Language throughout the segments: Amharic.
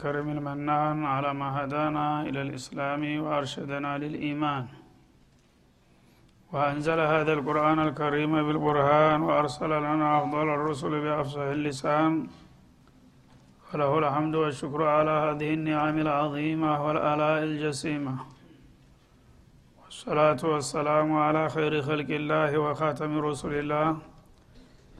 الكريم المنان على ما هدانا إلى الإسلام وأرشدنا للإيمان. وأنزل هذا القرآن الكريم بالبرهان وأرسل لنا أفضل الرسل بأفصح اللسان. وله الحمد والشكر على هذه النعم العظيمة والآلاء الجسيمة. والصلاة والسلام على خير خلق الله وخاتم رسل الله.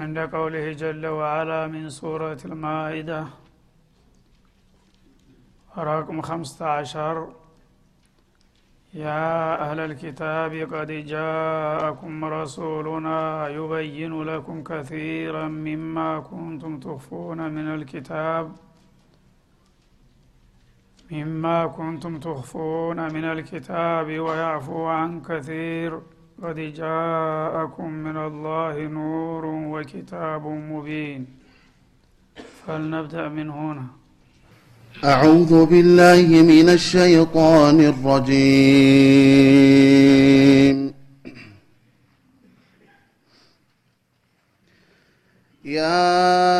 عند قوله جل وعلا من سورة المائدة. رقم خمسة عشر. يا أهل الكتاب قد جاءكم رسولنا يبين لكم كثيرا مما كنتم تخفون من الكتاب. مما كنتم تخفون من الكتاب ويعفو عن كثير. قد جاءكم من الله نور وكتاب مبين. فلنبدأ من هنا. أعوذ بالله من الشيطان الرجيم. يا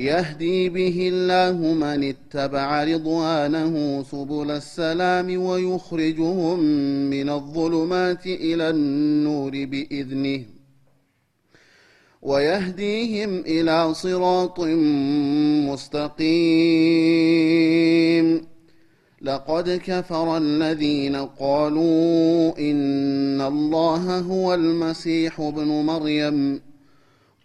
يهدي به الله من اتبع رضوانه سبل السلام ويخرجهم من الظلمات إلى النور بإذنه ويهديهم إلى صراط مستقيم. لقد كفر الذين قالوا إن الله هو المسيح ابن مريم.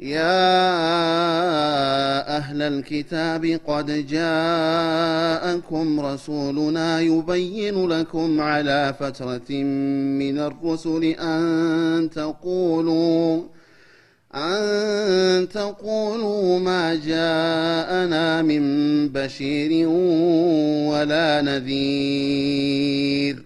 يا أهل الكتاب قد جاءكم رسولنا يبين لكم على فترة من الرسل أن تقولوا أن تقولوا ما جاءنا من بشير ولا نذير.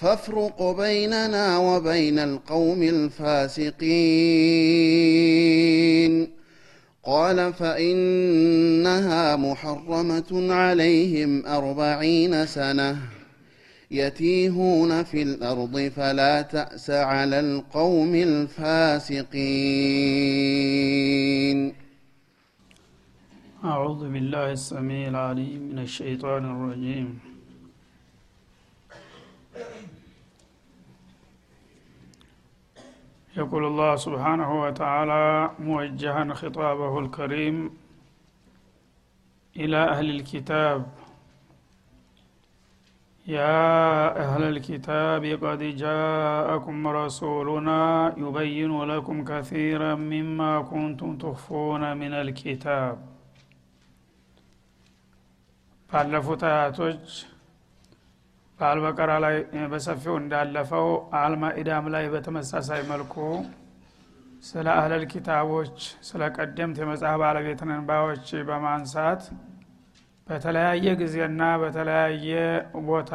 فافرق بيننا وبين القوم الفاسقين. قال فإنها محرمة عليهم أربعين سنة يتيهون في الأرض فلا تأس على القوم الفاسقين. أعوذ بالله السميع العليم من الشيطان الرجيم. يقول الله سبحانه وتعالى موجها خطابه الكريم إلى أهل الكتاب يا أهل الكتاب قد جاءكم رسولنا يبين لكم كثيرا مما كنتم تخفون من الكتاب ባለፉት አያቶች በአልበቀራ ላይ በሰፊው እንዳለፈው አልማኢዳም ላይ በተመሳሳይ መልኩ ስለ አህለል ኪታቦች ስለ ቀደምት የመጽሐፍ ባለቤት ነንባዎች በማንሳት በተለያየ ጊዜና በተለያየ ቦታ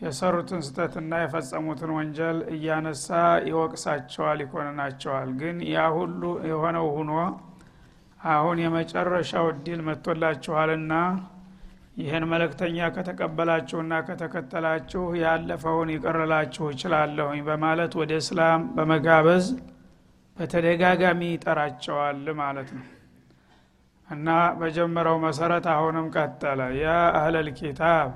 የሰሩትን ስተትና የፈጸሙትን ወንጀል እያነሳ ይወቅሳቸዋል ይኮንናቸዋል። ግን ያ ሁሉ የሆነው ሁኖ አሁን የመጨረሻው እድል መጥቶላችኋልና ይህን መለክተኛ ከተቀበላችሁና ከተከተላችሁ ያለፈውን ይቀርላችሁ ይችላለሁኝ በማለት ወደ እስላም በመጋበዝ በተደጋጋሚ ይጠራቸዋል ማለት ነው። እና በጀመረው መሰረት አሁንም ቀጠለ። ያ አህለል ኪታብ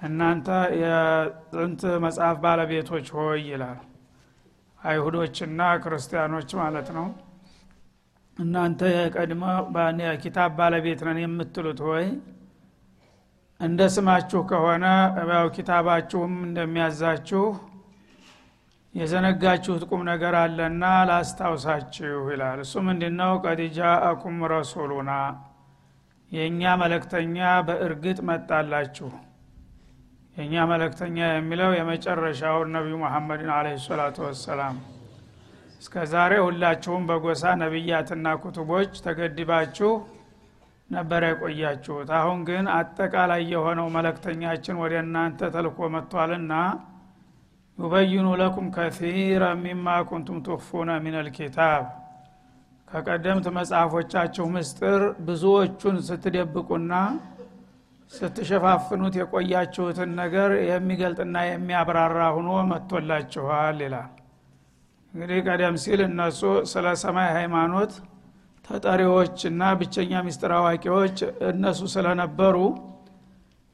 እናንተ የጥንት መጽሐፍ ባለቤቶች ሆይ ይላል። አይሁዶችና ክርስቲያኖች ማለት ነው። እናንተ የቀድሞ ኪታብ ባለቤት ነን የምትሉት ሆይ እንደ ስማችሁ ከሆነ ያው ኪታባችሁም እንደሚያዛችሁ የዘነጋችሁት ቁም ነገር አለና ላስታውሳችሁ ይላል። እሱ ምንድ ነው ቀድ ረሱሉና የእኛ መለክተኛ በእርግጥ መጣላችሁ። የእኛ መለክተኛ የሚለው የመጨረሻውን ነቢዩ መሐመድን አለ ሰላቱ ወሰላም። እስከ ዛሬ ሁላችሁም በጎሳ ነቢያትና ኩቱቦች ተገድባችሁ ነበረ የቆያችሁት። አሁን ግን አጠቃላይ የሆነው መለክተኛችን ወደ እናንተ ተልኮ መጥቷልና ዩበይኑ ለኩም ከሲረ ሚማ ኩንቱም ትኽፉነ ሚን ልኪታብ ከቀደምት መጽሐፎቻችሁ ምስጥር ብዙዎቹን ስትደብቁና ስትሸፋፍኑት የቆያችሁትን ነገር የሚገልጥና የሚያብራራ ሁኖ መጥቶላችኋል ይላል። እንግዲህ ቀደም ሲል እነሱ ስለ ሰማይ ሃይማኖት ተጠሪዎችና ብቸኛ ሚስጥር አዋቂዎች እነሱ ስለነበሩ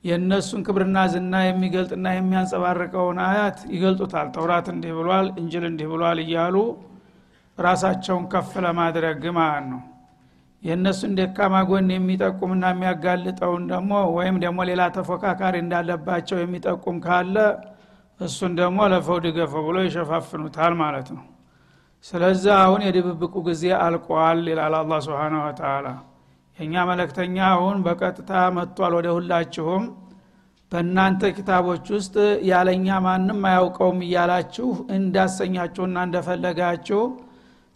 የእነሱን ክብርና ዝና የሚገልጥና የሚያንጸባርቀውን አያት ይገልጡታል። ተውራት እንዲህ ብሏል እንጅል እንዲህ ብሏል እያሉ ራሳቸውን ከፍ ለማድረግ ማለት ነው። የእነሱን ደካማ ጎን የሚጠቁምና የሚያጋልጠውን ደግሞ ወይም ደግሞ ሌላ ተፎካካሪ እንዳለባቸው የሚጠቁም ካለ እሱን ደግሞ ለፈው ድገፈ ብሎ ይሸፋፍኑታል ማለት ነው ስለዚህ አሁን የድብብቁ ጊዜ አልቋል ይላል አላ ስብን ወተላ የእኛ መለክተኛ አሁን በቀጥታ መጥቷል ወደ ሁላችሁም። በእናንተ ኪታቦች ውስጥ ያለኛ ማንም አያውቀውም እያላችሁ እንዳሰኛችሁና እንደፈለጋችሁ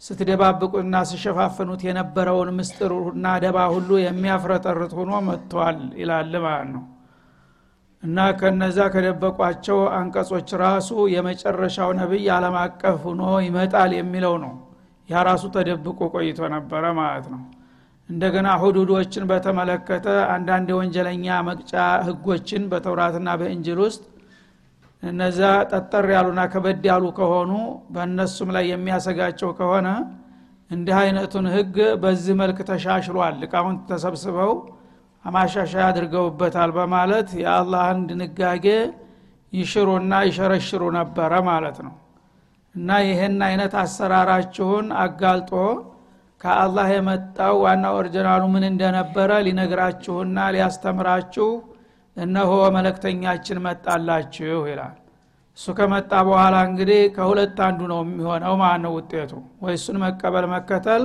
ስትደባብቁና ስሸፋፍኑት የነበረውን ምስጥሩና ደባ ሁሉ የሚያፍረጠርጥ ሆኖ መጥቷል ይላል ማለት ነው እና ከነዛ ከደበቋቸው አንቀጾች ራሱ የመጨረሻው ነቢይ አለም አቀፍ ሆኖ ይመጣል የሚለው ነው። ያ ራሱ ተደብቆ ቆይቶ ነበረ ማለት ነው። እንደገና ሁዱዶችን በተመለከተ አንዳንድ የወንጀለኛ መቅጫ ህጎችን በተውራትና በእንጅል ውስጥ እነዛ ጠጠር ያሉና ከበድ ያሉ ከሆኑ በእነሱም ላይ የሚያሰጋቸው ከሆነ እንዲህ አይነቱን ህግ በዚህ መልክ ተሻሽሏል። ሊቃውንት ተሰብስበው ማሻሻያ አድርገውበታል በማለት የአላህን ድንጋጌ ይሽሩና ይሸረሽሩ ነበረ ማለት ነው። እና ይህን አይነት አሰራራችሁን አጋልጦ ከአላህ የመጣው ዋና ኦሪጂናሉ ምን እንደነበረ ሊነግራችሁና ሊያስተምራችሁ እነሆ መለክተኛችን መጣላችሁ ይላል። እሱ ከመጣ በኋላ እንግዲህ ከሁለት አንዱ ነው የሚሆነው ማለት ነው ውጤቱ። ወይ እሱን መቀበል መከተል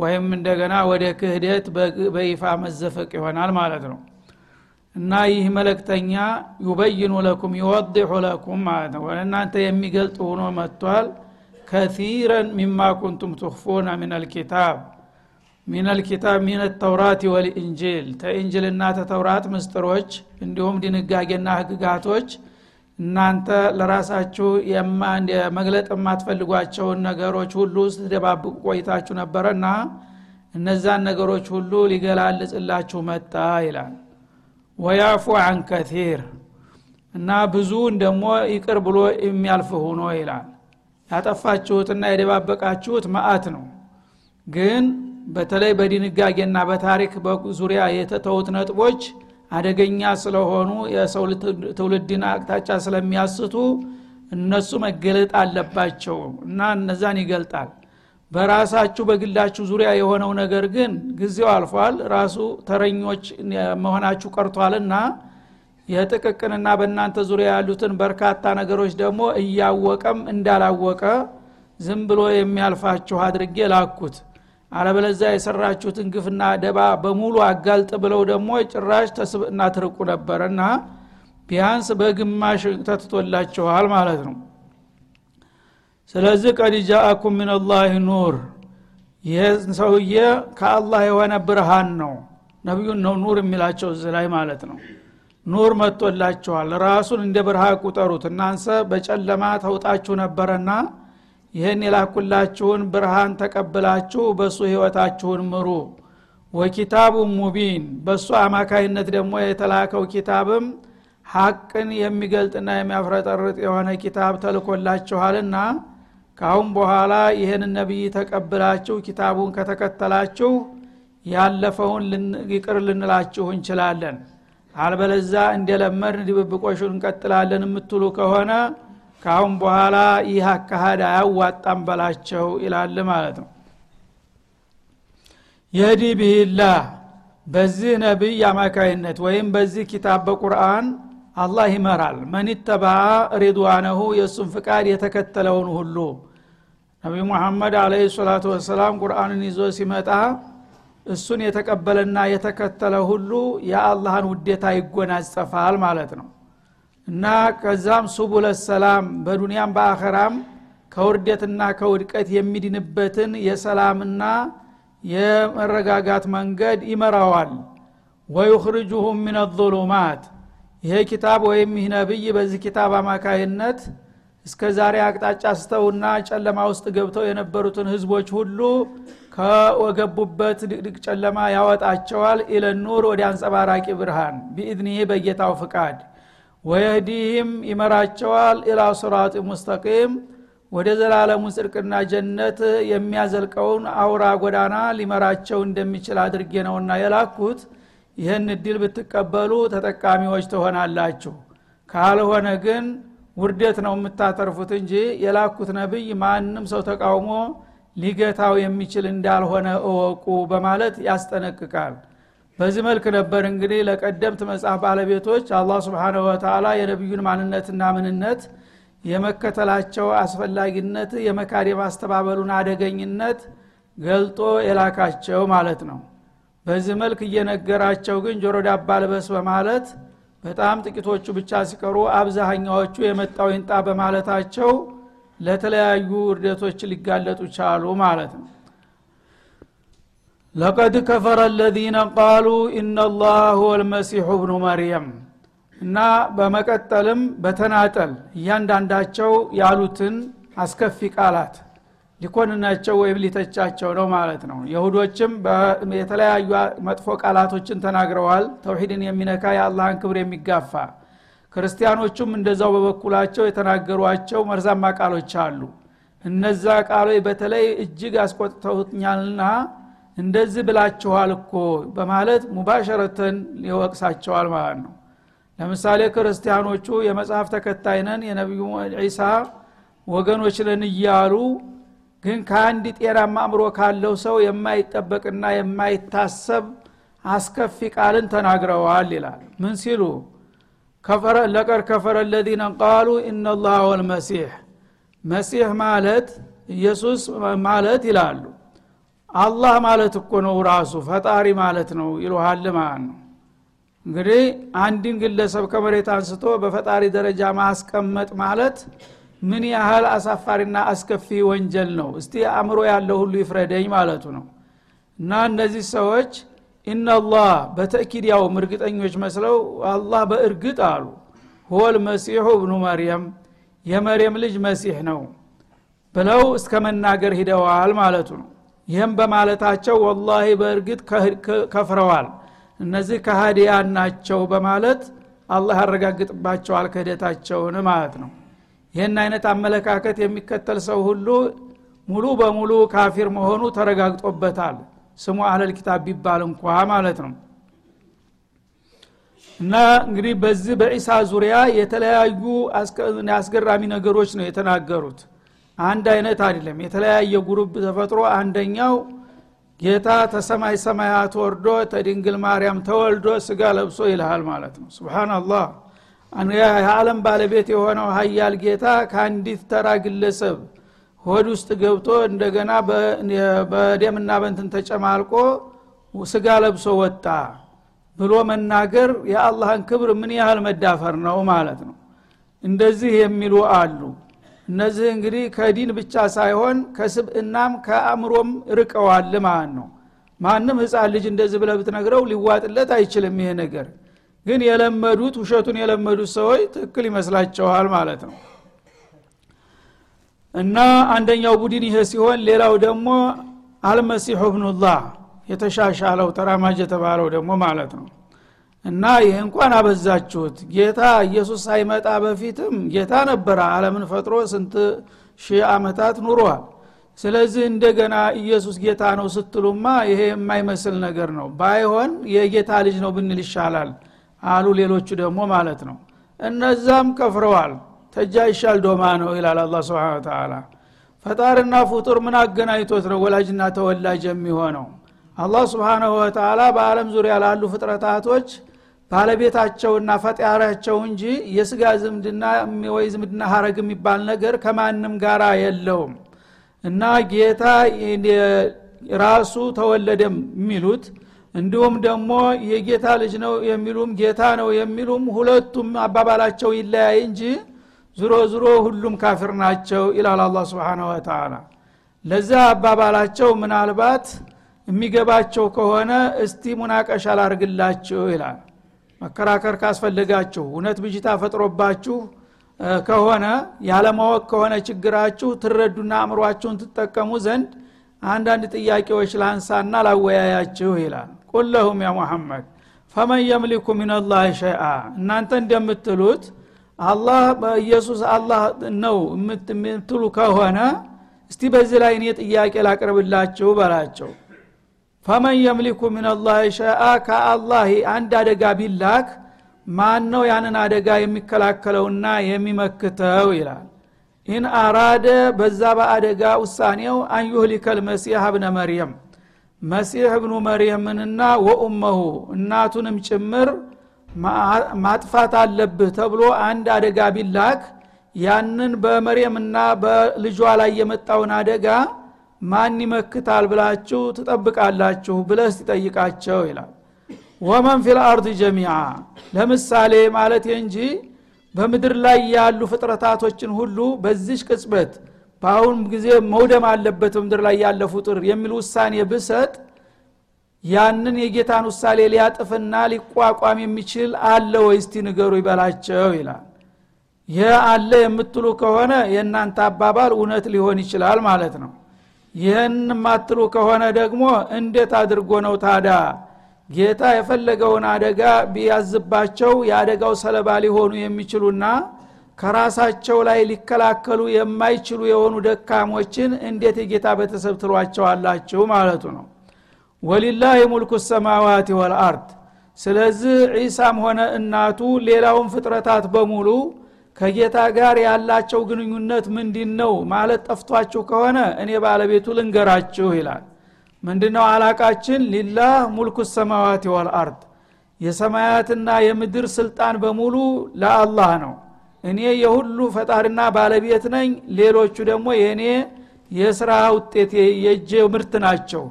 ወይም እንደገና ወደ ክህደት በይፋ መዘፈቅ ይሆናል ማለት ነው። እና ይህ መለክተኛ ዩበይኑ ለኩም ይወድሑ ለኩም ማለት ነው። ወደ እናንተ የሚገልጥ ሆኖ መጥቷል። ከቲረን ሚማ ኩንቱም ትኽፉነ ምን አልኪታብ ሚን አልኪታብ ሚን ተውራት ወልኢንጂል ተኢንጅልና ተተውራት ምስጥሮች እንዲሁም ድንጋጌና ህግጋቶች እናንተ ለራሳችሁ መግለጥ የማትፈልጓቸውን ነገሮች ሁሉ ስትደባብቁ ቆይታችሁ ነበረና እነዛን ነገሮች ሁሉ ሊገላልጽላችሁ መጣ ይላል። ወያፉ አን ከቲር እና ብዙውን ደግሞ ይቅር ብሎ የሚያልፍ ሆኖ ይላል። ያጠፋችሁትና የደባበቃችሁት ማአት ነው። ግን በተለይ በድንጋጌና በታሪክ ዙሪያ የተተውት ነጥቦች አደገኛ ስለሆኑ የሰው ትውልድን አቅጣጫ ስለሚያስቱ እነሱ መገለጥ አለባቸው እና እነዛን ይገልጣል። በራሳችሁ በግላችሁ ዙሪያ የሆነው ነገር ግን ጊዜው አልፏል። ራሱ ተረኞች መሆናችሁ ቀርቷልና የጥቅቅንና በእናንተ ዙሪያ ያሉትን በርካታ ነገሮች ደግሞ እያወቀም እንዳላወቀ ዝም ብሎ የሚያልፋችሁ አድርጌ ላኩት አለበለዛ የሰራችሁትን ግፍና ደባ በሙሉ አጋልጥ ብለው ደግሞ ጭራሽ ተስብና ትርቁ ነበረና ቢያንስ በግማሽ ተትቶላችኋል ማለት ነው። ስለዚህ ቀድ ጃአኩም ሚንላህ ኑር። ይህ ሰውዬ ከአላህ የሆነ ብርሃን ነው። ነቢዩን ነው ኑር የሚላቸው እዚህ ላይ ማለት ነው። ኑር መጥቶላችኋል። ራሱን እንደ ብርሃን ቁጠሩት። እናንሰ በጨለማ ተውጣችሁ ነበረና ይህን የላኩላችሁን ብርሃን ተቀብላችሁ በእሱ ህይወታችሁን ምሩ። ወኪታቡ ሙቢን በእሱ አማካይነት ደግሞ የተላከው ኪታብም ሐቅን የሚገልጥና የሚያፍረጠርጥ የሆነ ኪታብ ተልኮላችኋልና ካሁን በኋላ ይህን ነቢይ ተቀብላችሁ ኪታቡን ከተከተላችሁ ያለፈውን ይቅር ልንላችሁ እንችላለን። አልበለዛ እንደለመድን ድብብቆሹን እንቀጥላለን የምትሉ ከሆነ ካሁን በኋላ ይህ አካሃድ አያዋጣም በላቸው ይላል ማለት ነው። የህዲ ብሂላህ በዚህ ነቢይ አማካይነት ወይም በዚህ ኪታብ በቁርአን አላህ ይመራል። መን ተባ ሪድዋነሁ የእሱን ፍቃድ የተከተለውን ሁሉ ነቢዩ ሙሐመድ አለህ ሰላቱ ወሰላም ቁርአንን ይዞ ሲመጣ እሱን የተቀበለና የተከተለ ሁሉ የአላህን ውዴታ ይጎናጸፋል ማለት ነው እና ከዛም ሱቡለ ሰላም በዱንያም በአኸራም ከውርደትና ከውድቀት የሚድንበትን የሰላምና የመረጋጋት መንገድ ይመራዋል። ወዩኽርጁሁም ምን ظሉማት ይሄ ኪታብ ወይም ይህ ነብይ በዚህ ኪታብ አማካይነት እስከ ዛሬ አቅጣጫ ስተውና ጨለማ ውስጥ ገብተው የነበሩትን ህዝቦች ሁሉ ከወገቡበት ድቅድቅ ጨለማ ያወጣቸዋል። ኢለ ኑር ወደ አንጸባራቂ ብርሃን። ቢኢዝኒህ በጌታው ፍቃድ ወየህዲህም ይመራቸዋል ኢላ ስራጥ ሙስተቂም። ወደ ዘላለሙ ጽድቅና ጀነት የሚያዘልቀውን አውራ ጎዳና ሊመራቸው እንደሚችል አድርጌ ነውና የላኩት። ይህን እድል ብትቀበሉ ተጠቃሚዎች ትሆናላችሁ። ካልሆነ ግን ውርደት ነው የምታተርፉት እንጂ የላኩት ነብይ ማንም ሰው ተቃውሞ ሊገታው የሚችል እንዳልሆነ እወቁ በማለት ያስጠነቅቃል በዚህ መልክ ነበር እንግዲህ ለቀደምት መጽሐፍ ባለቤቶች አላህ ስብንሁ ወተላ የነቢዩን ማንነትና ምንነት የመከተላቸው አስፈላጊነት የመካድ የማስተባበሉን አደገኝነት ገልጦ የላካቸው ማለት ነው። በዚህ መልክ እየነገራቸው ግን ጆሮ ዳባ ልበስ በማለት በጣም ጥቂቶቹ ብቻ ሲቀሩ አብዛሃኛዎቹ የመጣው ይንጣ በማለታቸው ለተለያዩ ውርደቶች ሊጋለጡ ቻሉ ማለት ነው ለቀድ ከፈረ አለዚነ ቃሉ ኢነላህ ሁወ ልመሲሑ ብኑ መርየም እና በመቀጠልም በተናጠል እያንዳንዳቸው ያሉትን አስከፊ ቃላት ሊኮንናቸው ወይም ሊተቻቸው ነው ማለት ነው። የሁዶችም የተለያዩ መጥፎ ቃላቶችን ተናግረዋል። ተውሂድን የሚነካ የአላህን ክብር የሚጋፋ ክርስቲያኖቹም እንደዛው በበኩላቸው የተናገሯቸው መርዛማ ቃሎች አሉ። እነዛ ቃሎች በተለይ እጅግ አስቆጥተውኛልና እንደዚህ ብላችኋል እኮ በማለት ሙባሸረተን ይወቅሳቸዋል ማለት ነው። ለምሳሌ ክርስቲያኖቹ የመጽሐፍ ተከታይነን የነቢዩ ዒሳ ወገኖች ነን እያሉ ግን ከአንድ ጤናማ አእምሮ ካለው ሰው የማይጠበቅና የማይታሰብ አስከፊ ቃልን ተናግረዋል ይላል። ምን ሲሉ? ለቀድ ከፈረ ለዚነ ቃሉ ኢነላህ ወልመሲሕ መሲሕ ማለት ኢየሱስ ማለት ይላሉ አላህ ማለት እኮ ነው ራሱ ፈጣሪ ማለት ነው ይሉሃል ማለት ነው እንግዲህ አንድን ግለሰብ ከመሬት አንስቶ በፈጣሪ ደረጃ ማስቀመጥ ማለት ምን ያህል አሳፋሪና አስከፊ ወንጀል ነው? እስቲ አእምሮ ያለው ሁሉ ይፍረደኝ ማለቱ ነው። እና እነዚህ ሰዎች ኢናላህ በተእኪድ ያው እርግጠኞች መስለው አላህ በእርግጥ አሉ ሁወል መሲሑ እብኑ መርየም የመርየም ልጅ መሲሕ ነው ብለው እስከ መናገር ሂደዋል ማለቱ ነው ይህም በማለታቸው ወላሂ በእርግጥ ከፍረዋል። እነዚህ ከሃዲያን ናቸው በማለት አላህ ያረጋግጥባቸዋል ክህደታቸውን ማለት ነው። ይህን አይነት አመለካከት የሚከተል ሰው ሁሉ ሙሉ በሙሉ ካፊር መሆኑ ተረጋግጦበታል። ስሙ አህለል ኪታብ ቢባል እንኳ ማለት ነው። እና እንግዲህ በዚህ በዒሳ ዙሪያ የተለያዩ አስገራሚ ነገሮች ነው የተናገሩት አንድ አይነት አይደለም። የተለያየ ጉሩብ ተፈጥሮ አንደኛው ጌታ ተሰማይ ሰማያት ወርዶ ተድንግል ማርያም ተወልዶ ስጋ ለብሶ ይልሃል ማለት ነው። ስብናላህ የዓለም ባለቤት የሆነው ሀያል ጌታ ከአንዲት ተራ ግለሰብ ሆድ ውስጥ ገብቶ እንደገና በደምና በንትን ተጨማልቆ ስጋ ለብሶ ወጣ ብሎ መናገር የአላህን ክብር ምን ያህል መዳፈር ነው ማለት ነው። እንደዚህ የሚሉ አሉ እነዚህ እንግዲህ ከዲን ብቻ ሳይሆን ከስብእናም ከአእምሮም ርቀዋል ማለት ነው። ማንም ህፃን ልጅ እንደዚህ ብለ ብትነግረው ሊዋጥለት አይችልም ይሄ ነገር። ግን የለመዱት ውሸቱን የለመዱት ሰዎች ትክክል ይመስላቸዋል ማለት ነው። እና አንደኛው ቡድን ይሄ ሲሆን ሌላው ደግሞ አልመሲሑ ብኑላህ የተሻሻለው ተራማጅ የተባለው ደግሞ ማለት ነው እና ይህ እንኳን አበዛችሁት። ጌታ ኢየሱስ ሳይመጣ በፊትም ጌታ ነበረ። አለምን ፈጥሮ ስንት ሺህ አመታት ኑሯል ስለዚህ እንደገና ኢየሱስ ጌታ ነው ስትሉማ ይሄ የማይመስል ነገር ነው። ባይሆን የጌታ ልጅ ነው ብንል ይሻላል አሉ ሌሎቹ ደግሞ ማለት ነው። እነዛም ከፍረዋል። ተጃ ይሻል ዶማ ነው ይላል አላ ስብን ተላ ፈጣርና ፍጡር ምን አገናኝቶት ነው ወላጅና ተወላጅ የሚሆነው? አላህ ስብሓናሁ ወተላ በአለም ዙሪያ ላሉ ፍጥረታቶች ባለቤታቸውና ፈጣሪያቸው እንጂ የስጋ ዝምድና ወይ ዝምድና ሀረግ የሚባል ነገር ከማንም ጋር የለውም። እና ጌታ ራሱ ተወለደም የሚሉት እንዲሁም ደግሞ የጌታ ልጅ ነው የሚሉም ጌታ ነው የሚሉም ሁለቱም አባባላቸው ይለያይ እንጂ ዝሮ ዝሮ ሁሉም ካፊር ናቸው ይላል አላ ስብን ወተላ ለዛ አባባላቸው ምናልባት የሚገባቸው ከሆነ እስቲ ሙናቀሻ ላርግላችሁ ይላል መከራከር ካስፈለጋችሁ እውነት ብጅታ ፈጥሮባችሁ ከሆነ ያለማወቅ ከሆነ ችግራችሁ ትረዱና አእምሯችሁን ትጠቀሙ ዘንድ አንዳንድ ጥያቄዎች ላንሳና ላወያያችሁ ይላል። ቁል ለሁም ያ ሙሐመድ ፈመን የምሊኩ ሚንላህ ሸይአ እናንተ እንደምትሉት አላህ ኢየሱስ አላህ ነው የምትሉ ከሆነ እስቲ በዚህ ላይ እኔ ጥያቄ ላቅርብላችሁ በላቸው ፈመን የምሊኩ ሚንላህ ሸይአ ከአላህ አንድ አደጋ ቢላክ ማን ነው ያንን አደጋ የሚከላከለውና የሚመክተው ይላል። إن أراد በዛ በአደጋ ውሳኔው أن يهلك المسيح ابن مريم። መሲህ እብኑ መርየምንና وأمه እናቱንም ጭምር ማጥፋት አለብህ ተብሎ አንድ አደጋ ቢላክ ያንን በመርየምና በልጇ ላይ የመጣውን አደጋ ማን ይመክታል ብላችሁ ትጠብቃላችሁ ብለህ ሲጠይቃቸው ይላል። ወመን ፊል አርድ ጀሚዓ ለምሳሌ ማለት እንጂ በምድር ላይ ያሉ ፍጥረታቶችን ሁሉ በዚች ቅጽበት በአሁን ጊዜ መውደም አለበት በምድር ላይ ያለ ፍጡር የሚል ውሳኔ ብሰጥ ያንን የጌታን ውሳኔ ሊያጥፍና ሊቋቋም የሚችል አለ ወይ? እስቲ ንገሩ ይበላቸው ይላል። ይህ አለ የምትሉ ከሆነ የእናንተ አባባል እውነት ሊሆን ይችላል ማለት ነው ይህን የማትሉ ከሆነ ደግሞ እንዴት አድርጎ ነው ታዳ ጌታ የፈለገውን አደጋ ቢያዝባቸው የአደጋው ሰለባ ሊሆኑ የሚችሉና ከራሳቸው ላይ ሊከላከሉ የማይችሉ የሆኑ ደካሞችን እንዴት የጌታ ቤተሰብ ትሏቸዋላችሁ ማለቱ ነው። ወሊላህ ሙልኩ ሰማዋት ወልአርድ ስለዚህ ዒሳም ሆነ እናቱ ሌላውን ፍጥረታት በሙሉ ከጌታ ጋር ያላቸው ግንኙነት ምንድን ነው ማለት ጠፍቷችሁ ከሆነ እኔ ባለቤቱ ልንገራችሁ ይላል። ምንድነው አላቃችን? ሊላህ ሙልኩ ሰማዋት ወልአርድ። የሰማያትና የምድር ስልጣን በሙሉ ለአላህ ነው። እኔ የሁሉ ፈጣሪና ባለቤት ነኝ ሌሎቹ ደግሞ የእኔ የስራ ውጤት የእጄ ምርት ናቸው።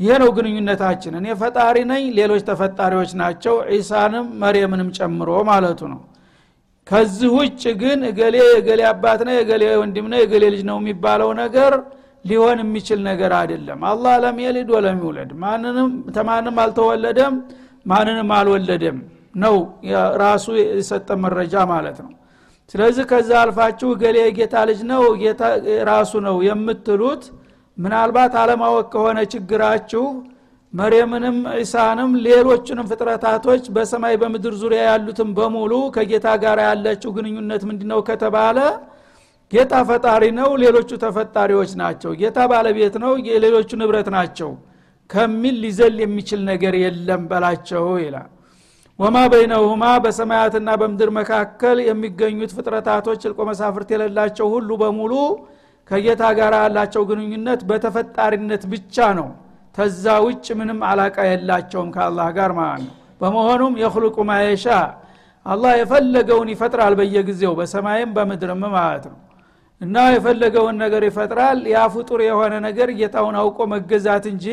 ይሄ ነው ግንኙነታችን። እኔ ፈጣሪ ነኝ ሌሎች ተፈጣሪዎች ናቸው ዒሳንም መርየምንም ጨምሮ ማለቱ ነው ከዚህ ውጭ ግን እገሌ የገሌ አባት ነው የገሌ ወንድም ነው የገሌ ልጅ ነው የሚባለው ነገር ሊሆን የሚችል ነገር አይደለም። አላህ ለም የልድ ወለም ይውለድ። ማንንም ተማንም አልተወለደም ማንንም አልወለደም ነው ራሱ የሰጠ መረጃ ማለት ነው። ስለዚህ ከዛ አልፋችሁ ገሌ የጌታ ልጅ ነው ጌታ ራሱ ነው የምትሉት። ምናልባት አለማወቅ ከሆነ ችግራችሁ መርየምንም ዒሳንም ሌሎችንም ፍጥረታቶች በሰማይ በምድር ዙሪያ ያሉትን በሙሉ ከጌታ ጋር ያላችሁ ግንኙነት ምንድነው ከተባለ ጌታ ፈጣሪ ነው ሌሎቹ ተፈጣሪዎች ናቸው። ጌታ ባለቤት ነው ሌሎቹ ንብረት ናቸው ከሚል ሊዘል የሚችል ነገር የለም በላቸው ይላል። ወማ በይነሁማ በሰማያትና በምድር መካከል የሚገኙት ፍጥረታቶች እልቆ መሳፍርት የሌላቸው ሁሉ በሙሉ ከጌታ ጋር ያላቸው ግንኙነት በተፈጣሪነት ብቻ ነው ተዛ ውጭ ምንም አላቃ የላቸውም ከአላህ ጋር ማለት ነው። በመሆኑም የክልቁ ማየሻ አላህ የፈለገውን ይፈጥራል በየጊዜው በሰማይም በምድርም ማለት ነው። እና የፈለገውን ነገር ይፈጥራል። ያ ፍጡር የሆነ ነገር ጌታውን አውቆ መገዛት እንጂ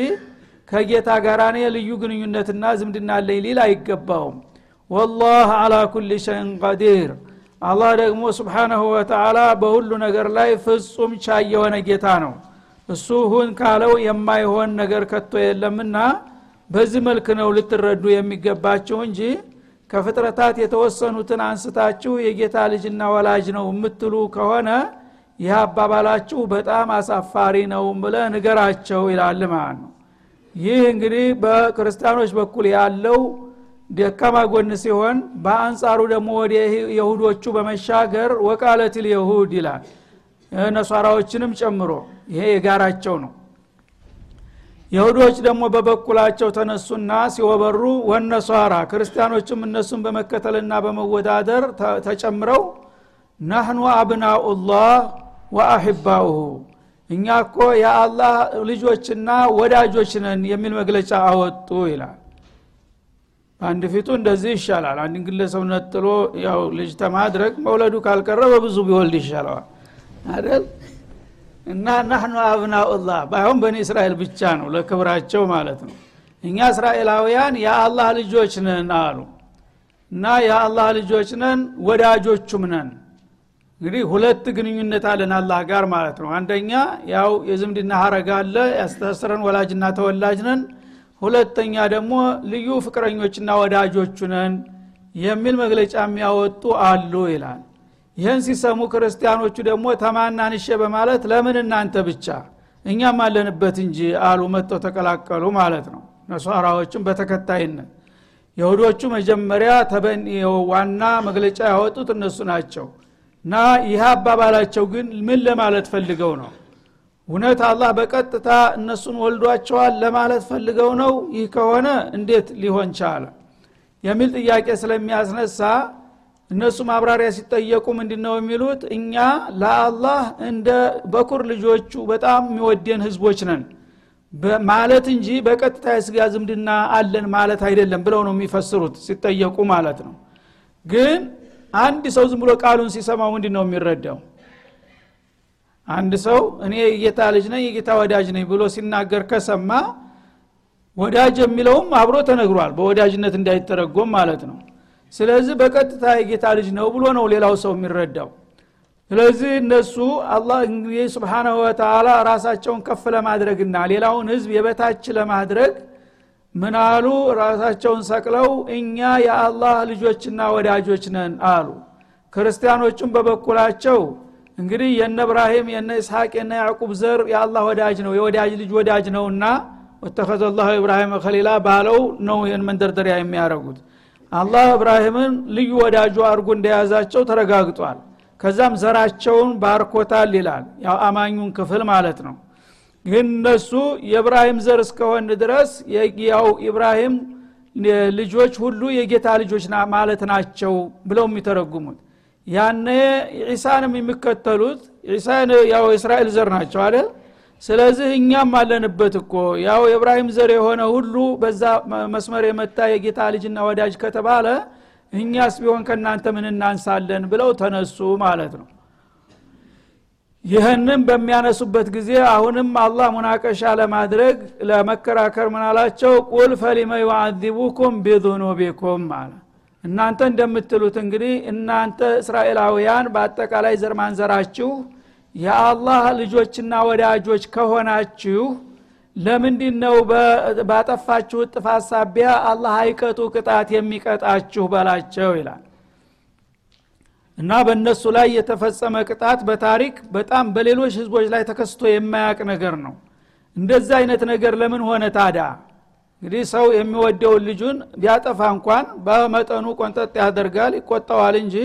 ከጌታ ጋር እኔ ልዩ ግንኙነትና ዝምድና አለኝ ሊል አይገባውም። ወላህ አላ ኩል ሸይን ቀዲር አላህ ደግሞ ስብሓናሁ ወተላ በሁሉ ነገር ላይ ፍጹም ቻይ የሆነ ጌታ ነው እሱ ሁን ካለው የማይሆን ነገር ከቶ የለምና በዚህ መልክ ነው ልትረዱ የሚገባችሁ እንጂ ከፍጥረታት የተወሰኑትን አንስታችሁ የጌታ ልጅና ወላጅ ነው የምትሉ ከሆነ ይህ አባባላችሁ በጣም አሳፋሪ ነው ብለ ንገራቸው ይላል ማለት ነው። ይህ እንግዲህ በክርስቲያኖች በኩል ያለው ደካማ ጎን ሲሆን በአንጻሩ ደግሞ ወደ የሁዶቹ በመሻገር ወቃለትል የሁድ ይላል ነሷራዎችንም ጨምሮ ይሄ የጋራቸው ነው። የሁዶች ደግሞ በበኩላቸው ተነሱና ሲወበሩ ወነሷራ ክርስቲያኖችም እነሱን በመከተልና በመወዳደር ተጨምረው ናህኑ አብናኡላህ ወአሕባኡሁ እኛ እኮ የአላህ ልጆችና ወዳጆች ነን የሚል መግለጫ አወጡ ይላል። አንድ ፊቱ እንደዚህ ይሻላል አንድ ግለሰብ ነጥሎ ያው ልጅ ተማድረግ መውለዱ ካልቀረ በብዙ ቢወልድ ይሻለዋል አይደል? እና ናህኑ አብናኡላህ ባይሆን በኒ እስራኤል ብቻ ነው ለክብራቸው ማለት ነው። እኛ እስራኤላውያን የአላህ ልጆች ነን አሉ። እና የአላህ ልጆች ነን ወዳጆቹም ነን። እንግዲህ ሁለት ግንኙነት አለን አላህ ጋር ማለት ነው። አንደኛ ያው የዝምድና ሀረግ አለ ያስተሳስረን ወላጅና ተወላጅ ነን። ሁለተኛ ደግሞ ልዩ ፍቅረኞችና ወዳጆቹ ነን የሚል መግለጫ የሚያወጡ አሉ ይላል ይህን ሲሰሙ ክርስቲያኖቹ ደግሞ ተማናንሸ በማለት ለምን እናንተ ብቻ? እኛም አለንበት እንጂ አሉ። መጥተው ተቀላቀሉ ማለት ነው። ነሷራዎችም በተከታይነት የሁዶቹ መጀመሪያ ዋና መግለጫ ያወጡት እነሱ ናቸው። እና ይህ አባባላቸው ግን ምን ለማለት ፈልገው ነው? እውነት አላህ በቀጥታ እነሱን ወልዷቸዋል ለማለት ፈልገው ነው? ይህ ከሆነ እንዴት ሊሆን ቻለ? የሚል ጥያቄ ስለሚያስነሳ እነሱ ማብራሪያ ሲጠየቁ ምንድ ነው የሚሉት? እኛ ለአላህ እንደ በኩር ልጆቹ በጣም የሚወደን ህዝቦች ነን። ማለት እንጂ በቀጥታ የስጋ ዝምድና አለን ማለት አይደለም ብለው ነው የሚፈስሩት ሲጠየቁ ማለት ነው። ግን አንድ ሰው ዝም ብሎ ቃሉን ሲሰማው ምንድን ነው የሚረዳው? አንድ ሰው እኔ የጌታ ልጅ ነኝ የጌታ ወዳጅ ነኝ ብሎ ሲናገር ከሰማ ወዳጅ የሚለውም አብሮ ተነግሯል በወዳጅነት እንዳይተረጎም ማለት ነው ስለዚህ በቀጥታ የጌታ ልጅ ነው ብሎ ነው ሌላው ሰው የሚረዳው። ስለዚህ እነሱ አላህ እንግዲህ ስብሓናሁ ወተላ ራሳቸውን ከፍ ለማድረግና ሌላውን ህዝብ የበታች ለማድረግ ምናሉ ራሳቸውን ሰቅለው እኛ የአላህ ልጆችና ወዳጆች ነን አሉ። ክርስቲያኖቹም በበኩላቸው እንግዲህ የነ እብራሂም የነ እስሐቅ የነ ያዕቁብ ዘር የአላህ ወዳጅ ነው የወዳጅ ልጅ ወዳጅ ነውና ወተኸዘ ላሁ ኢብራሂም ከሊላ ባለው ነው ይህን መንደርደሪያ የሚያደርጉት አላህ እብራሂምን ልዩ ወዳጁ አድርጎ እንደያዛቸው ተረጋግጧል። ከዛም ዘራቸውን ባርኮታል ይላል። ያው አማኙን ክፍል ማለት ነው። ግን እነሱ የእብራሂም ዘር እስከሆን ድረስ ያው ኢብራሂም ልጆች ሁሉ የጌታ ልጆች ማለት ናቸው ብለው የሚተረጉሙት። ያነ ዒሳንም የሚከተሉት ዒሳን ያው የእስራኤል ዘር ናቸው አይደል ስለዚህ እኛም አለንበት እኮ። ያው የእብራሂም ዘር የሆነ ሁሉ በዛ መስመር የመጣ የጌታ ልጅና ወዳጅ ከተባለ እኛስ ቢሆን ከእናንተ ምን እናንሳለን ብለው ተነሱ ማለት ነው። ይህንም በሚያነሱበት ጊዜ አሁንም አላህ ሙናቀሻ ለማድረግ ለመከራከር ምናላቸው ቁል ፈሊመ ዩዓዚቡኩም ቢዙኑቢኩም አለ። እናንተ እንደምትሉት እንግዲህ እናንተ እስራኤላውያን በአጠቃላይ ዘር ማንዘራችሁ የአላህ ልጆችና ወዳጆች ከሆናችሁ ለምንድ ነው ባጠፋችሁ ጥፋት ሳቢያ አላህ አይቀጡ ቅጣት የሚቀጣችሁ በላቸው ይላል። እና በእነሱ ላይ የተፈጸመ ቅጣት በታሪክ በጣም በሌሎች ህዝቦች ላይ ተከስቶ የማያቅ ነገር ነው። እንደዛ አይነት ነገር ለምን ሆነ ታዳ እንግዲህ ሰው የሚወደውን ልጁን ቢያጠፋ እንኳን በመጠኑ ቆንጠጥ ያደርጋል ይቆጠዋል እንጂ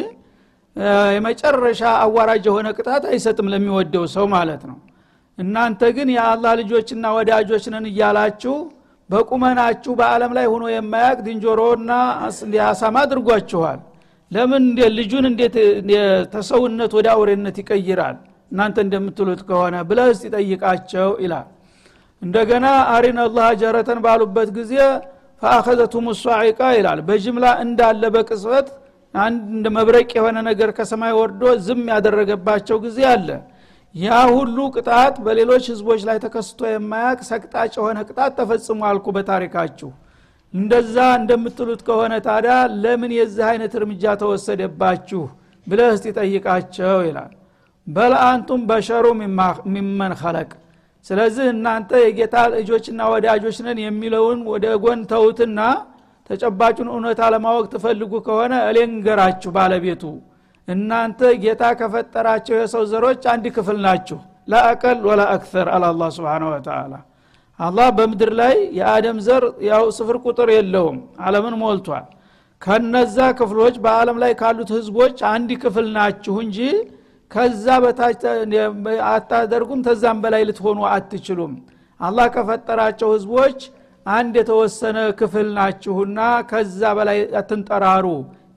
የመጨረሻ አዋራጅ የሆነ ቅጣት አይሰጥም ለሚወደው ሰው ማለት ነው። እናንተ ግን የአላህ ልጆችና ወዳጆች ነን እያላችሁ በቁመናችሁ በአለም ላይ ሆኖ የማያቅ ድንጆሮና አሳማ አድርጓችኋል። ለምን ልጁን እንዴት ተሰውነት ወደ አውሬነት ይቀይራል? እናንተ እንደምትሉት ከሆነ ብለህ እስቲ ጠይቃቸው ይላል። እንደገና አሪን አላህ ጀረተን ባሉበት ጊዜ ፈአኸዘቱም ሷዒቃ ይላል። በጅምላ እንዳለ በቅጽበት አንድ መብረቅ የሆነ ነገር ከሰማይ ወርዶ ዝም ያደረገባቸው ጊዜ አለ። ያ ሁሉ ቅጣት በሌሎች ህዝቦች ላይ ተከስቶ የማያቅ ሰቅጣጭ የሆነ ቅጣት ተፈጽሞ አልኩ በታሪካችሁ። እንደዛ እንደምትሉት ከሆነ ታዲያ ለምን የዚህ አይነት እርምጃ ተወሰደባችሁ ብለህ እስቲ ጠይቃቸው ይላል። በል በሸሩ ሚመን ኸለቅ። ስለዚህ እናንተ የጌታ ልጆችና ወዳጆች ነን የሚለውን ወደ ጎን ተውትና ተጨባጩን እውነታ ለማወቅ ትፈልጉ ከሆነ እኔ ልንገራችሁ ባለቤቱ። እናንተ ጌታ ከፈጠራቸው የሰው ዘሮች አንድ ክፍል ናችሁ። لا أقل ولا أكثر الله الله سبحانه وتعالى አላህ በምድር ላይ የአደም ዘር ያው ስፍር ቁጥር የለውም። አለምን ሞልቷል። ከነዛ ክፍሎች በአለም ላይ ካሉት ህዝቦች አንድ ክፍል ናችሁ እንጂ ከዛ በታች አታደርጉም ተዛም በላይ ልትሆኑ አትችሉም። አላህ ከፈጠራቸው ህዝቦች አንድ የተወሰነ ክፍል ናችሁና ከዛ በላይ አትንጠራሩ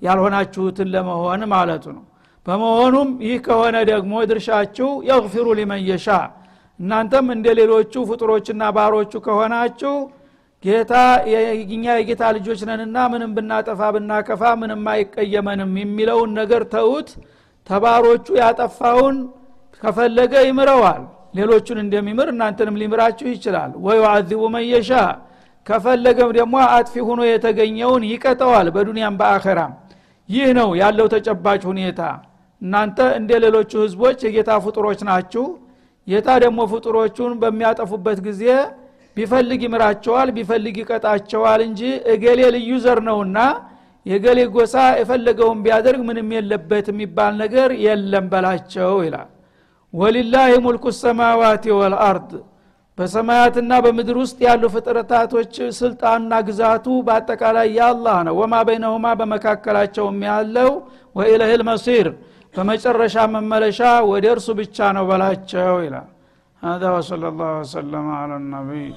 ያልሆናችሁትን ለመሆን ማለቱ ነው። በመሆኑም ይህ ከሆነ ደግሞ ድርሻችሁ የግፊሩ ሊመን እናንተም እንደ ሌሎቹ ፍጡሮችና ባሮቹ ከሆናችሁ ጌታ እኛ የጌታ ልጆች ነንና ምንም ብናጠፋ ብናከፋ ምንም አይቀየመንም የሚለውን ነገር ተውት ተባሮቹ ያጠፋውን ከፈለገ ይምረዋል። ሌሎቹን እንደሚምር እናንተንም ሊምራችሁ ይችላል። ወይ አዚቡ መየሻ ከፈለገም ደግሞ አጥፊ ሁኖ የተገኘውን ይቀጠዋል በዱንያም በአኸራም። ይህ ነው ያለው ተጨባጭ ሁኔታ። እናንተ እንደ ሌሎቹ ህዝቦች የጌታ ፍጡሮች ናችሁ። ጌታ ደግሞ ፍጡሮቹን በሚያጠፉበት ጊዜ ቢፈልግ ይምራቸዋል ቢፈልግ ይቀጣቸዋል እንጂ እገሌ ልዩ ዘር ነውና የገሌ ጎሳ የፈለገውን ቢያደርግ ምንም የለበት የሚባል ነገር የለም በላቸው ይላል። ወሊላህ ሙልኩ ሰማዋት ወልአርድ በሰማያትና በምድር ውስጥ ያሉ ፍጥረታቶች ስልጣንና ግዛቱ በአጠቃላይ ያላህ ነው ወማ በይነሁማ በመካከላቸውም ያለው ወኢለህል መሲር በመጨረሻ መመለሻ ወደ እርሱ ብቻ ነው በላቸው ይላል هذا وصلى الله وسلم على النبي